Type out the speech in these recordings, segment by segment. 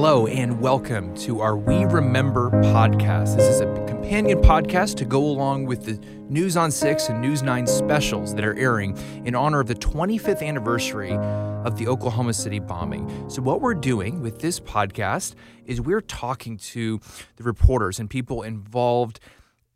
Hello, and welcome to our We Remember podcast. This is a companion podcast to go along with the News on 6 and News 9 specials that are airing in honor of the 25th anniversary of the Oklahoma City bombing. So, what we're doing with this podcast is we're talking to the reporters and people involved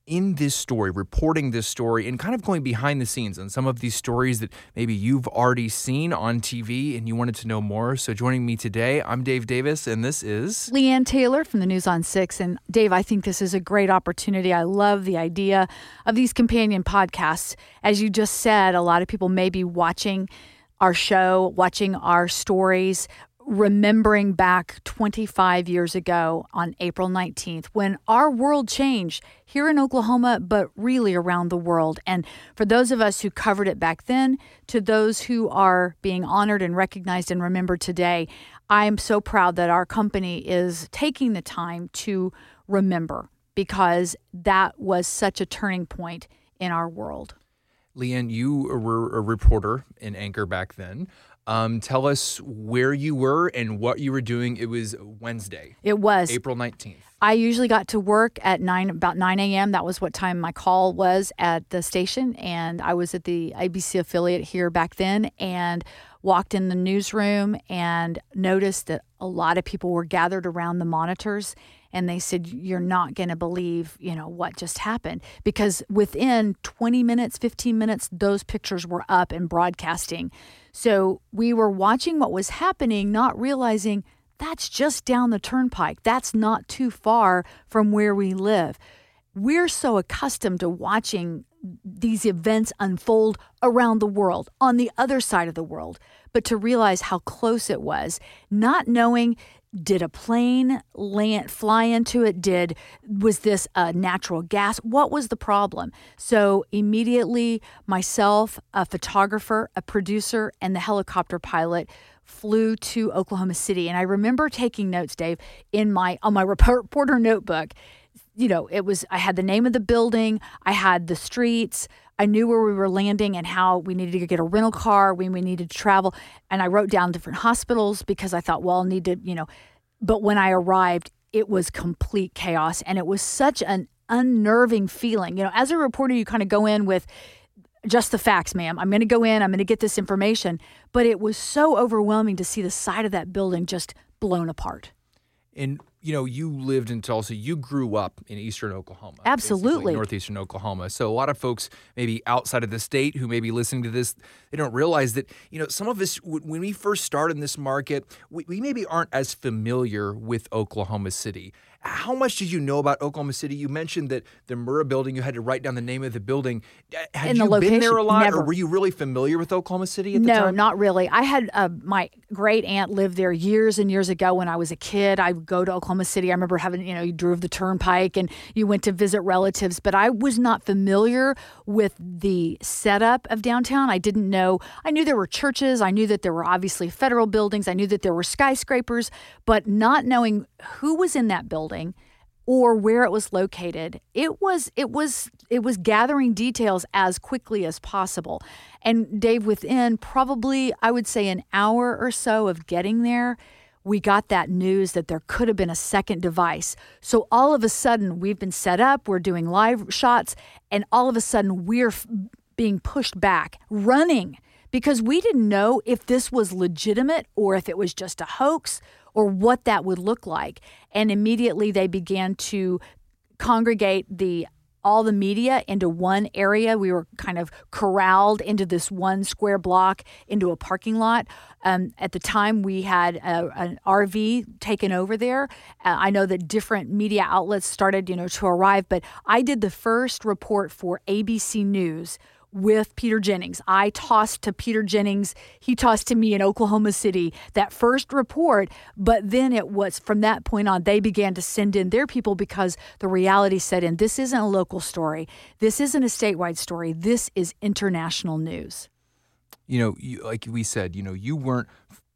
in this story, reporting this story, and kind of going behind the scenes on some of these stories that maybe you've already seen on TV and you wanted to know more. So, joining me today, I'm Dave Davis, and this is Leanne Taylor from the News on Six. And Dave, I think this is a great opportunity. I love the idea of these companion podcasts. As you just said, a lot of people may be watching our show, watching our stories, remembering back 25 years ago on April 19th when our world changed here in Oklahoma, but really around the world. And for those of us who covered it back then, to those who are being honored and recognized and remembered today, I am so proud that our company is taking the time to remember because that was such a turning point in our world. Leanne, you were a reporter and anchor back then. Um, tell us where you were and what you were doing. It was Wednesday. It was April 19th. I usually got to work at nine, about 9 a.m. That was what time my call was at the station. And I was at the ABC affiliate here back then and walked in the newsroom and noticed that a lot of people were gathered around the monitors and they said you're not going to believe you know what just happened because within 20 minutes 15 minutes those pictures were up and broadcasting so we were watching what was happening not realizing that's just down the turnpike. That's not too far from where we live. We're so accustomed to watching these events unfold around the world on the other side of the world. But to realize how close it was not knowing did a plane land fly into it did was this a natural gas what was the problem so immediately myself a photographer a producer and the helicopter pilot flew to oklahoma city and i remember taking notes dave in my on my reporter notebook you know it was i had the name of the building i had the streets I knew where we were landing and how we needed to get a rental car, when we needed to travel. And I wrote down different hospitals because I thought, well, I'll need to, you know. But when I arrived, it was complete chaos. And it was such an unnerving feeling. You know, as a reporter, you kind of go in with, just the facts, ma'am. I'm going to go in, I'm going to get this information. But it was so overwhelming to see the side of that building just blown apart. And you know, you lived in Tulsa. You grew up in eastern Oklahoma. Absolutely. Northeastern Oklahoma. So a lot of folks maybe outside of the state who may be listening to this, they don't realize that, you know, some of us, when we first start in this market, we, we maybe aren't as familiar with Oklahoma City. How much did you know about Oklahoma City? You mentioned that the Murrah building, you had to write down the name of the building. Had In you the location, been there a lot, never. or were you really familiar with Oklahoma City at the no, time? No, not really. I had uh, my great aunt lived there years and years ago when I was a kid. I would go to Oklahoma City. I remember having, you know, you drove the turnpike and you went to visit relatives, but I was not familiar with the setup of downtown. I didn't know. I knew there were churches. I knew that there were obviously federal buildings. I knew that there were skyscrapers, but not knowing who was in that building or where it was located it was it was it was gathering details as quickly as possible. And dave within probably i would say an hour or so of getting there we got that news that there could have been a second device. So all of a sudden we've been set up we're doing live shots and all of a sudden we're f- being pushed back running because we didn't know if this was legitimate or if it was just a hoax or what that would look like. And immediately they began to congregate the all the media into one area. We were kind of corralled into this one square block into a parking lot. Um, at the time, we had a, an RV taken over there. Uh, I know that different media outlets started, you know, to arrive, but I did the first report for ABC News with Peter Jennings. I tossed to Peter Jennings, he tossed to me in Oklahoma City that first report, but then it was from that point on they began to send in their people because the reality set in. This isn't a local story. This isn't a statewide story. This is international news. You know, you, like we said, you know, you weren't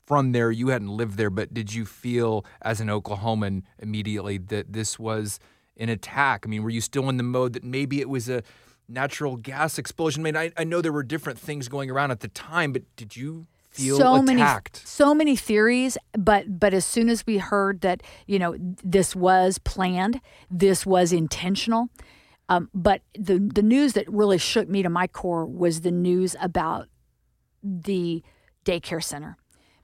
from there, you hadn't lived there, but did you feel as an Oklahoman immediately that this was an attack? I mean, were you still in the mode that maybe it was a natural gas explosion? I mean, I, I know there were different things going around at the time, but did you feel so attacked. many so many theories but but as soon as we heard that you know this was planned this was intentional um, but the the news that really shook me to my core was the news about the daycare center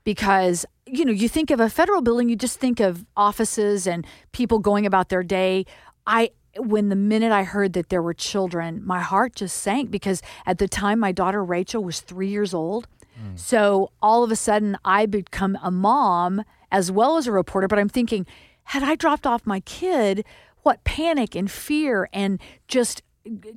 because you know you think of a federal building you just think of offices and people going about their day i when the minute i heard that there were children my heart just sank because at the time my daughter rachel was 3 years old. Mm. So all of a sudden I become a mom as well as a reporter, but I'm thinking, had I dropped off my kid, what panic and fear and just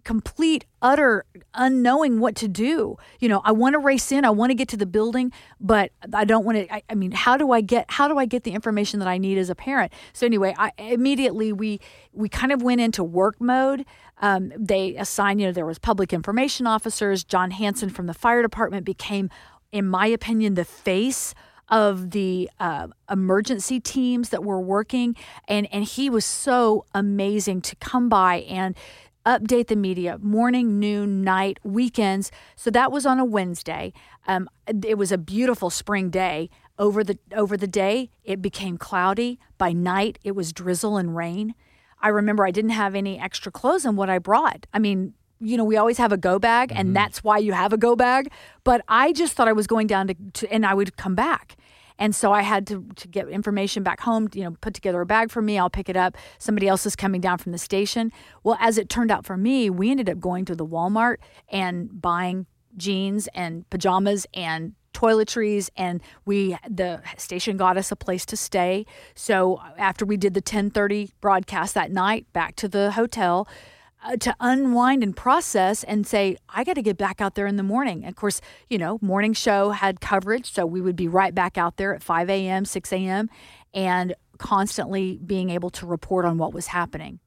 complete utter unknowing what to do. You know i want to race in i want to get to the building but i don't want to I, I, mean how do i get how do i get the information that i need as a parent? So anyway i immediately we we kind of went into work mode. Um, they assigned you know there was public information officers. Jon Hansen from the fire department became in my opinion the face of the uh, emergency teams that were working. And and he was so amazing to come by and update the media morning, noon, night, weekends. So that was on a Wednesday. Um, it was a beautiful spring day. Over the over the day, it became cloudy. By night, it was drizzle and rain. I remember I didn't have any extra clothes on what I brought. I mean, you know, we always have a go bag, and that's why you have a go bag. But I just thought I was going down to, to and I would come back. And so I had to, to get information back home, you know, put together a bag for me. I'll pick it up. Somebody else is coming down from the station. Well, as it turned out for me, we ended up going to the Walmart and buying jeans and pajamas and toiletries and we the station got us a place to stay so uh, after we did the 10:30 broadcast that night back to the hotel uh, to unwind and process and say, I got to get back out there in the morning. And of course, you know, morning show had coverage. So we would be right back out there at 5 a.m., 6 a.m., and constantly being able to report on what was happening.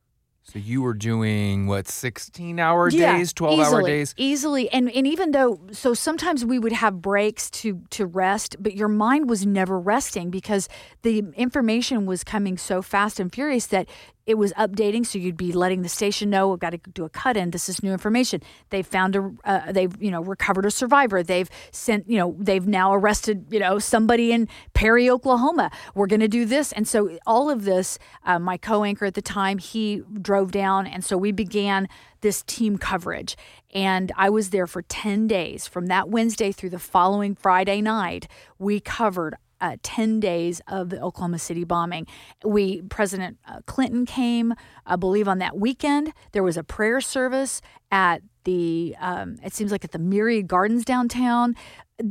So you were doing what, 16 hour Yeah, days, 12 hour easily, days? easily and and even though so sometimes we would have breaks to to rest but your mind was never resting because the information was coming so fast and furious that it was updating so you'd be letting the station know we've got to do a cut in this is new information. They've found a uh, they've you know recovered a survivor. They've sent you know they've now arrested you know somebody in perry oklahoma. We're going to do this. And so all of this uh, my co-anchor at the time he drove down and so we began this team coverage. And i was there for 10 days. From that wednesday through the following friday night we covered uh, 10 days of the Oklahoma City bombing. We President uh, Clinton came, I believe, on that weekend. There was a prayer service at the, um, it seems like at the Myriad Gardens downtown.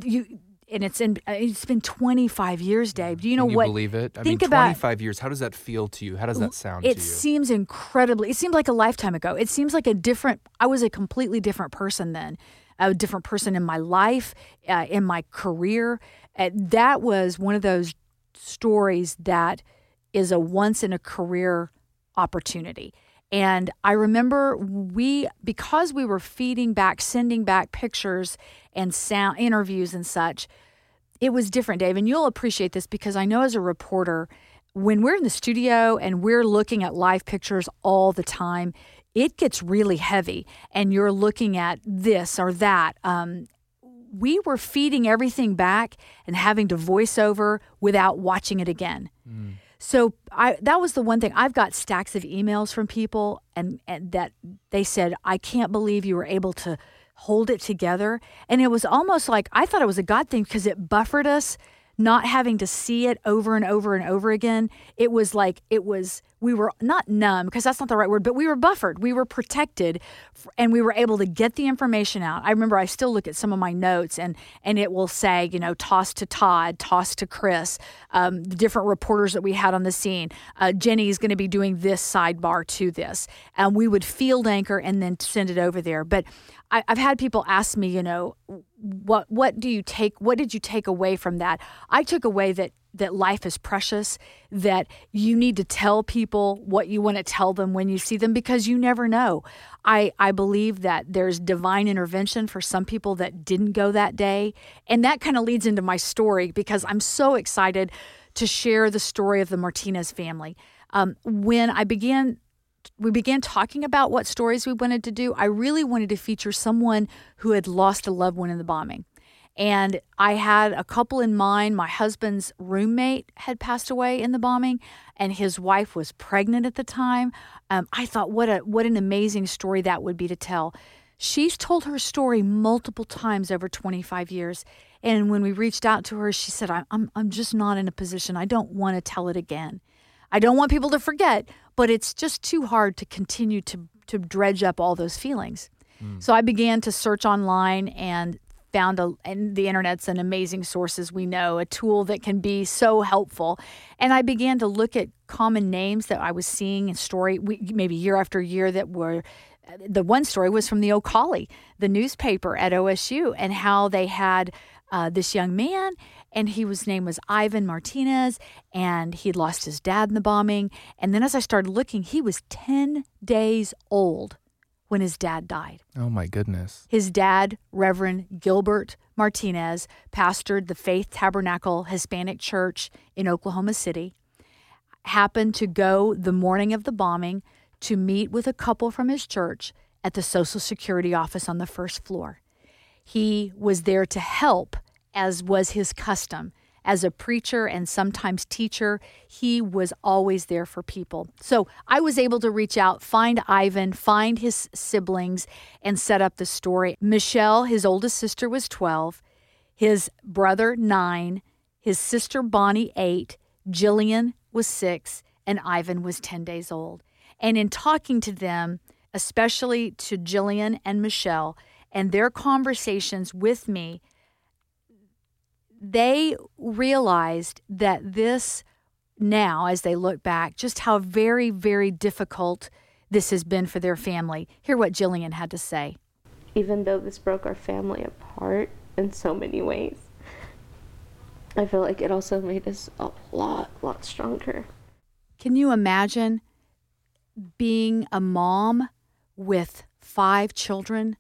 You, and it's in. uh, It's been 25 years, Dave. Do you know Can you what? believe it? I think mean, about- 25 years. How does that feel to you? How does that sound it to you? seems incredibly. It seems like a lifetime ago. It seems like a different. I was a completely different person then, a different person in my life, uh, in my career. Uh, that was one of those stories that is a once in a career opportunity. And I remember we, because we were feeding back, sending back pictures and sound interviews and such, it was different, Dave. And you'll appreciate this because I know as a reporter, when we're in the studio and we're looking at live pictures all the time, it gets really heavy and you're looking at this or that. Um, we were feeding everything back and having to voice over without watching it again. So I that was the one thing. I've got stacks of emails from people and, and that they said, I can't believe you were able to hold it together. And it was almost like I thought it was a God thing because it buffered us not having to see it over and over and over again. It was like it was we were not numb because that's not the right word, but we were buffered. We were protected and we were able to get the information out. I remember I still look at some of my notes and and it will say, you know, toss to Todd, toss to Chris, um, the different reporters that we had on the scene. Uh, Jenny is going to be doing this sidebar to this. And we would field anchor and then send it over there. But I, I've had people ask me, you know, what what do you take? What did you take away from that? I took away that that life is precious, that you need to tell people what you want to tell them when you see them because you never know. I, I believe that there's divine intervention for some people that didn't go that day. And that kind of leads into my story because I'm so excited to share the story of the Martinez family. Um, when I began we began talking about what stories we wanted to do, I really wanted to feature someone who had lost a loved one in the bombing. And I had a couple in mind. My husband's roommate had passed away in the bombing, and his wife was pregnant at the time. Um, I thought, what a what an amazing story that would be to tell. She's told her story multiple times over 25 years. And when we reached out to her, she said, I'm, I'm just not in a position. I don't want to tell it again. I don't want people to forget, but it's just too hard to continue to, to dredge up all those feelings. Mm. So I began to search online and found a, and the internet's an amazing source as we know a tool that can be so helpful and i began to look at common names that i was seeing in story maybe year after year that were the one story was from the O'Colly, the newspaper at OSU, and how they had uh, this young man, and he was name was Ivan Martinez, and he'd lost his dad in the bombing. And then as I started looking, he was ten days old when his dad died. Oh my goodness! His dad, Reverend Gilbert Martinez, pastored the Faith Tabernacle Hispanic Church in Oklahoma City. Happened to go the morning of the bombing to meet with a couple from his church at the Social Security office on the first floor. He was there to help, as was his custom. As a preacher and sometimes teacher, he was always there for people. So I was able to reach out, find Ivan, find his siblings, and set up the story. Michelle, his oldest sister, was 12, his brother, 9, his sister, Bonnie, 8, Jillian was 6, and Ivan was 10 days old. And in talking to them, especially to Jillian and Michelle, and their conversations with me, they realized that this now, as they look back, just how very, very difficult this has been for their family. Hear what Jillian had to say. Even though this broke our family apart in so many ways, I feel like it also made us a lot, lot stronger. Can you imagine being a mom with five children,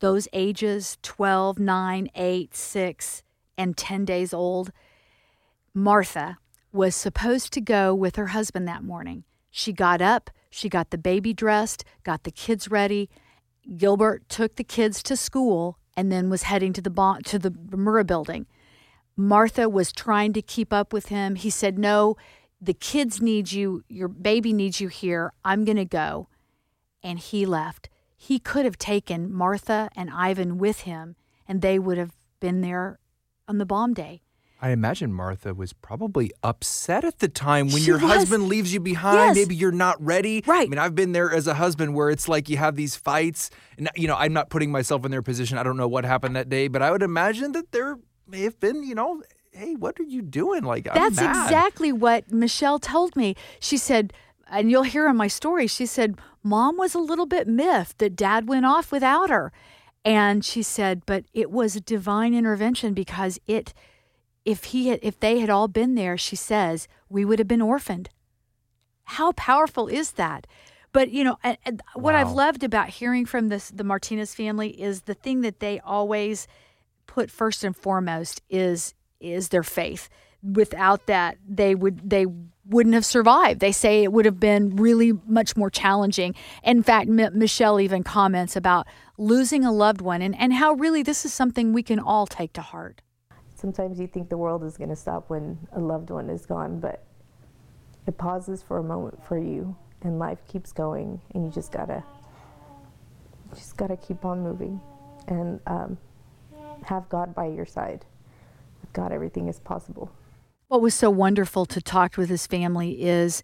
those ages 12, 9, 8, 6, and 10 days old, Martha was supposed to go with her husband that morning. She got up, she got the baby dressed, got the kids ready. Gilbert took the kids to school and then was heading to the to the Murrah building. Martha was trying to keep up with him. He said, "No, the kids need you, your baby needs you here. I'm going to go. And he left. He could have taken Martha and Ivan with him, and they would have been there on the bomb day. I imagine Martha was probably upset at the time when she your was. husband leaves you behind. Yes. Maybe you're not ready. Right. I mean, I've been there as a husband where it's like you have these fights. And, you know, I'm not putting myself in their position. I don't know what happened that day, but I would imagine that there may have been, you know, hey, what are you doing? Like, I'm That's mad. exactly what Michelle told me. She said, and you'll hear in my story, she said, Mom was a little bit miffed that dad went off without her. And she said, but it was a divine intervention because it, if he had, if they had all been there, she says, we would have been orphaned. How powerful is that? But you know, and, and what I've loved about hearing from this the Martinez family is the thing that they always put first and foremost is is their faith. Without that, they would they wouldn't have survived. They say it would have been really much more challenging. In fact, M- Michelle even comments about losing a loved one and, and how really this is something we can all take to heart. Sometimes you think the world is going to stop when a loved one is gone, but it pauses for a moment for you, and life keeps going, and you just gotta, just gotta keep on moving, and um, have God by your side. With God, everything is possible. What was so wonderful to talk with his family is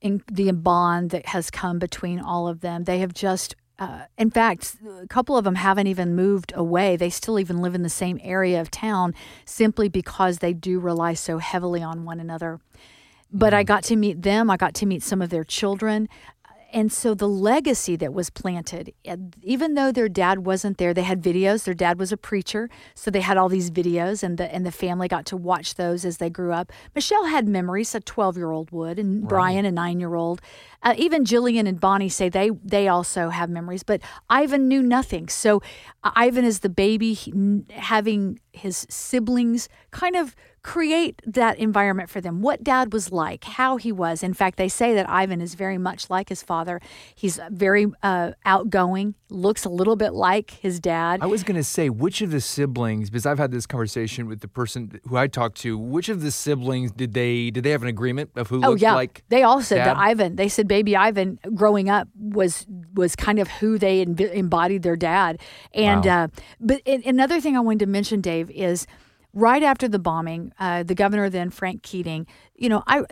in the bond that has come between all of them. They have just, uh, in fact, a couple of them haven't even moved away. They still even live in the same area of town simply because they do rely so heavily on one another. But I got to meet them, I got to meet some of their children. And so the legacy that was planted, even though their dad wasn't there, they had videos. Their dad was a preacher, so they had all these videos, and the and the family got to watch those as they grew up. Michelle had memories, a twelve year old would, and Brian, a nine year old. Uh, even Jillian and Bonnie say they they also have memories, but Ivan knew nothing. So uh, Ivan is the baby, he, having his siblings kind of create that environment for them. What dad was like, how he was. In fact, they say that Ivan is very much like his father. He's very uh, outgoing, looks a little bit like his dad. I was going to say, which of the siblings, because I've had this conversation with the person who I talked to, which of the siblings did they did they have an agreement of who oh looked yeah, like? they all said that? Ivan. They said baby Ivan growing up was was kind of who they embodied their dad. And Wow. uh, but another thing I wanted to mention, Dave, is right after the bombing, uh, the governor then Frank Keating. You know, I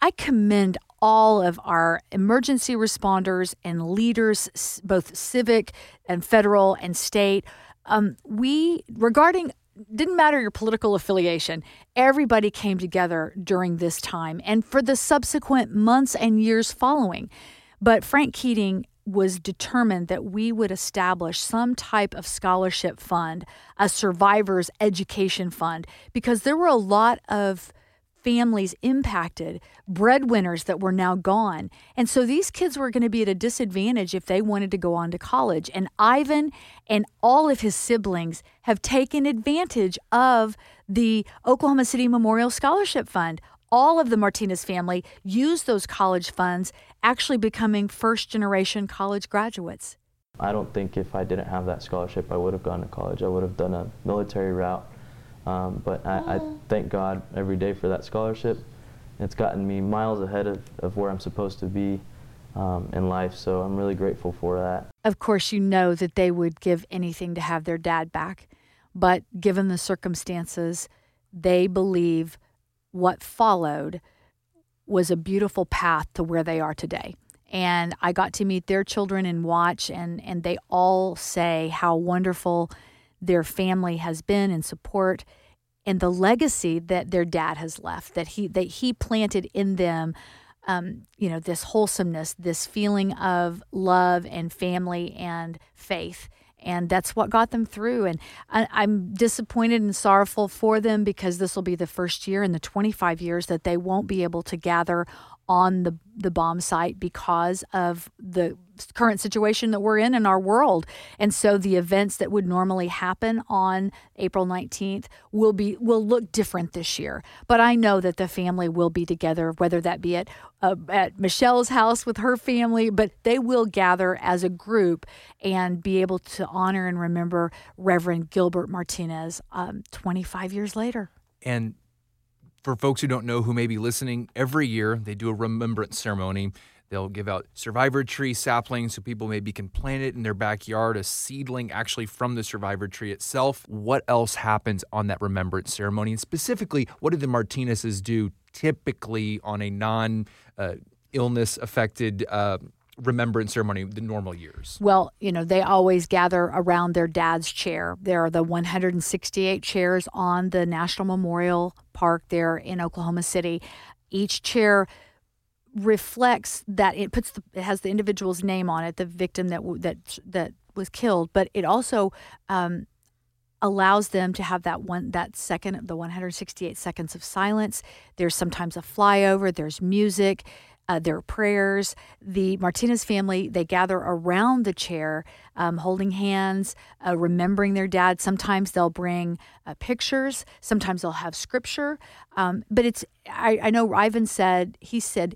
I commend all of our emergency responders and leaders, both civic and federal and state. Um, we regarding didn't matter your political affiliation. Everybody came together during this time and for the subsequent months and years following. But Frank Keating was determined that we would establish some type of scholarship fund, a survivors education fund, because there were a lot of families impacted, breadwinners that were now gone. And so these kids were going to be at a disadvantage if they wanted to go on to college. And Ivan and all of his siblings have taken advantage of the Oklahoma City Memorial Scholarship Fund. All of the Martinez family used those college funds, actually becoming first generation college graduates. I don't think if I didn't have that scholarship, I would have gone to college. I would have done a military route. Um, but I, I thank God every day for that scholarship. It's gotten me miles ahead of, of where I'm supposed to be um, in life, so I'm really grateful for that. Of course, you know that they would give anything to have their dad back. But given the circumstances, they believe what followed was a beautiful path to where they are today. And I got to meet their children and watch, and, and they all say how wonderful their family has been and support and the legacy that their dad has left that he that he planted in them um, you know this wholesomeness this feeling of love and family and faith and that's what got them through. And I, i'm disappointed and sorrowful for them because this will be the first year in the 25 years that they won't be able to gather on the the bomb site because of the current situation that we're in in our world. And so the events that would normally happen on April 19th will be will look different this year. But I know that the family will be together whether that be at uh, at Michelle's house with her family, but they will gather as a group and be able to honor and remember Reverend Gilbert Martinez um, 25 years later. And for folks who don't know who may be listening, every year they do a remembrance ceremony. They'll give out survivor tree saplings so people maybe can plant it in their backyard, a seedling actually from the survivor tree itself. What else happens on that remembrance ceremony? And specifically, what do the Martinezes do typically on a non uh, illness affected uh, remembrance ceremony, the normal years? Well, you know, they always gather around their dad's chair. There are the 168 chairs on the National Memorial Park there in Oklahoma City. Each chair reflects that it puts the, it has the individual's name on it, the victim that that that was killed, but it also um, allows them to have that one that second the 168 seconds of silence. There's sometimes a flyover. There's music. Uh, there are prayers. The Martinez family they gather around the chair, um, holding hands, uh, remembering their dad. Sometimes they'll bring uh, pictures. Sometimes they'll have scripture. Um, but it's I, I know Ivan said he said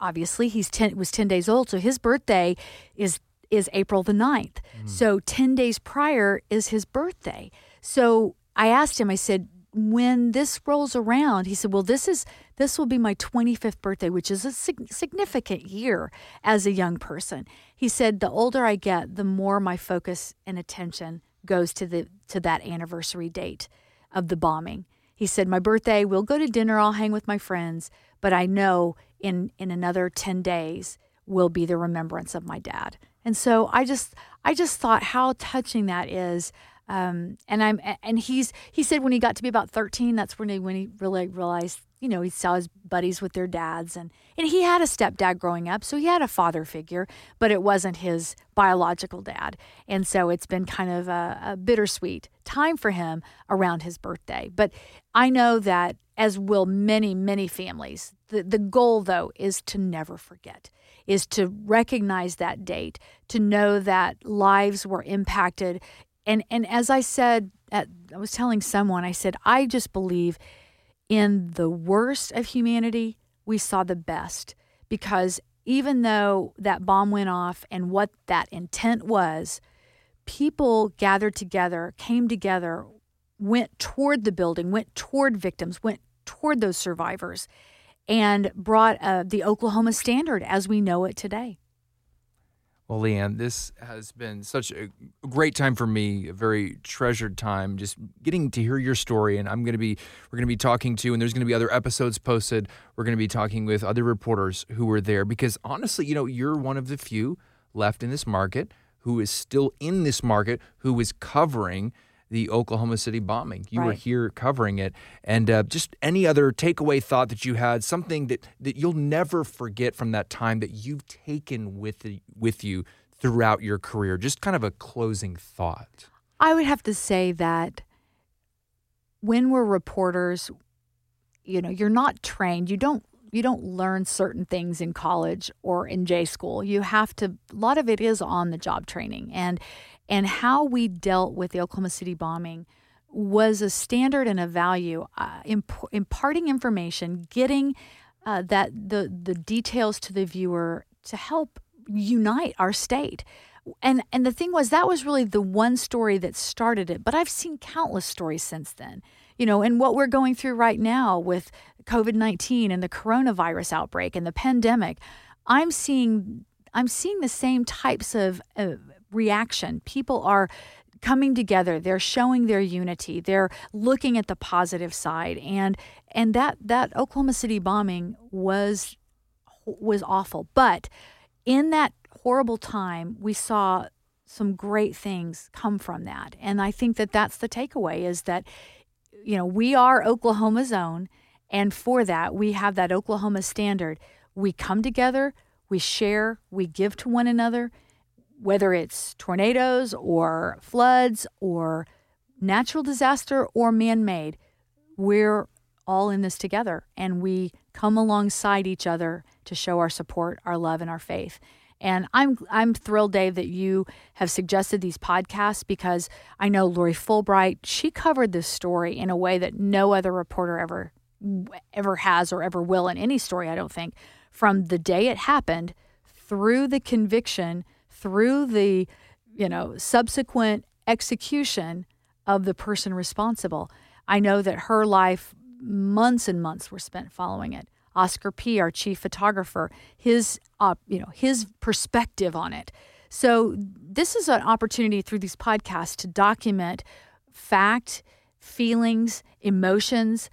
obviously he's 10 was 10 days old so his birthday is is April the 9th. Mm. So 10 days prior is his birthday. So I asked him I said when this rolls around he said well this is this will be my 25th birthday which is a sig- significant year as a young person. He said the older I get the more my focus and attention goes to the to that anniversary date of the bombing. He said, My birthday, we'll go to dinner, I'll hang with my friends, but I know in, in another 10 days will be the remembrance of my dad. And so I just I just thought how touching that is. Um, and I'm and he's he said when he got to be about 13, that's when he when he really realized, you know, he saw his buddies with their dads and and he had a stepdad growing up, so he had a father figure, but it wasn't his biological dad. And so it's been kind of a, a bittersweet time for him around his birthday. But I know that as will many, many families, the, the goal though is to never forget, is to recognize that date, to know that lives were impacted. And and as I said, at, I was telling someone, I said, I just believe in the worst of humanity, we saw the best because even though that bomb went off and what that intent was, people gathered together, came together, went toward the building, went toward victims, went toward those survivors, and brought uh, the Oklahoma standard as we know it today. Well, Leanne, this has been such a great time for me, a very treasured time, just getting to hear your story. And I'm going to be, we're going to be talking to, and there's going to be other episodes posted. We're going to be talking with other reporters who were there because honestly, you know, you're one of the few left in this market who is still in this market who is covering the Oklahoma City bombing. You were here covering it, and uh, just any other takeaway thought that you had, something that that you'll never forget from that time that you've taken with the, with you throughout your career. Just kind of a closing thought. I would have to say that when we're reporters, you know, you're not trained. You don't you don't learn certain things in college or in J school. You have to a lot of it is on the job training and and how we dealt with the Oklahoma City bombing was a standard and a value uh, imp- imparting information, getting uh, that the the details to the viewer to help unite our state. And and the thing was that was really the one story that started it, but I've seen countless stories since then. You know, and what we're going through right now with COVID-19 and the coronavirus outbreak and the pandemic, I'm seeing I'm seeing the same types of uh, reaction. People are coming together. They're showing their unity. They're looking at the positive side. And and that that Oklahoma City bombing was was awful. But in that horrible time we saw some great things come from that. And I think that that's the takeaway is that you know we are Oklahoma's own and for that we have that Oklahoma standard. We come together we share we give to one another whether it's tornadoes or floods or natural disaster or man made, we're all in this together and we come alongside each other to show our support, our love, and our faith. And I'm I'm thrilled, Dave, that you have suggested these podcasts because I know Lori Fulbright, she covered this story in a way that no other reporter ever ever has or ever will in any story, I don't think, from the day it happened through the conviction through the you know subsequent execution of the person responsible. I know that her life months and months were spent following it. Oscar p our chief photographer his uh, you know his perspective on it. So this is an opportunity through these podcasts to document fact feelings emotions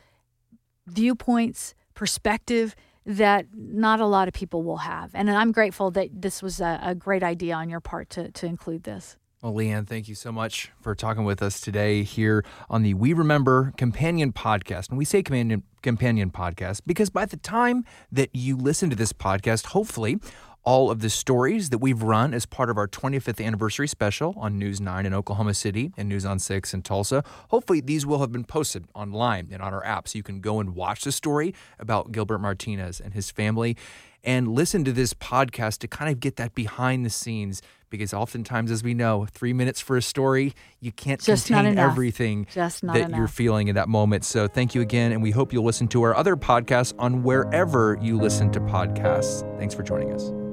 viewpoints perspective that not a lot of people will have. And I'm grateful that this was a, a, great idea on your part to, to include this. Well, Leanne, thank you so much for talking with us today here on the We Remember Companion Podcast. And we say companion, companion podcast because by the time that you listen to this podcast, hopefully, all of the stories that we've run as part of our 25th anniversary special on News 9 in Oklahoma City and News on 6 in Tulsa. Hopefully, these will have been posted online and on our app so you can go and watch the story about Gilbert Martinez and his family and listen to this podcast to kind of get that behind the scenes because oftentimes as we know 3 minutes for a story you can't Just contain everything that enough. you're feeling in that moment so thank you again and we hope you'll listen to our other podcasts on wherever you listen to podcasts thanks for joining us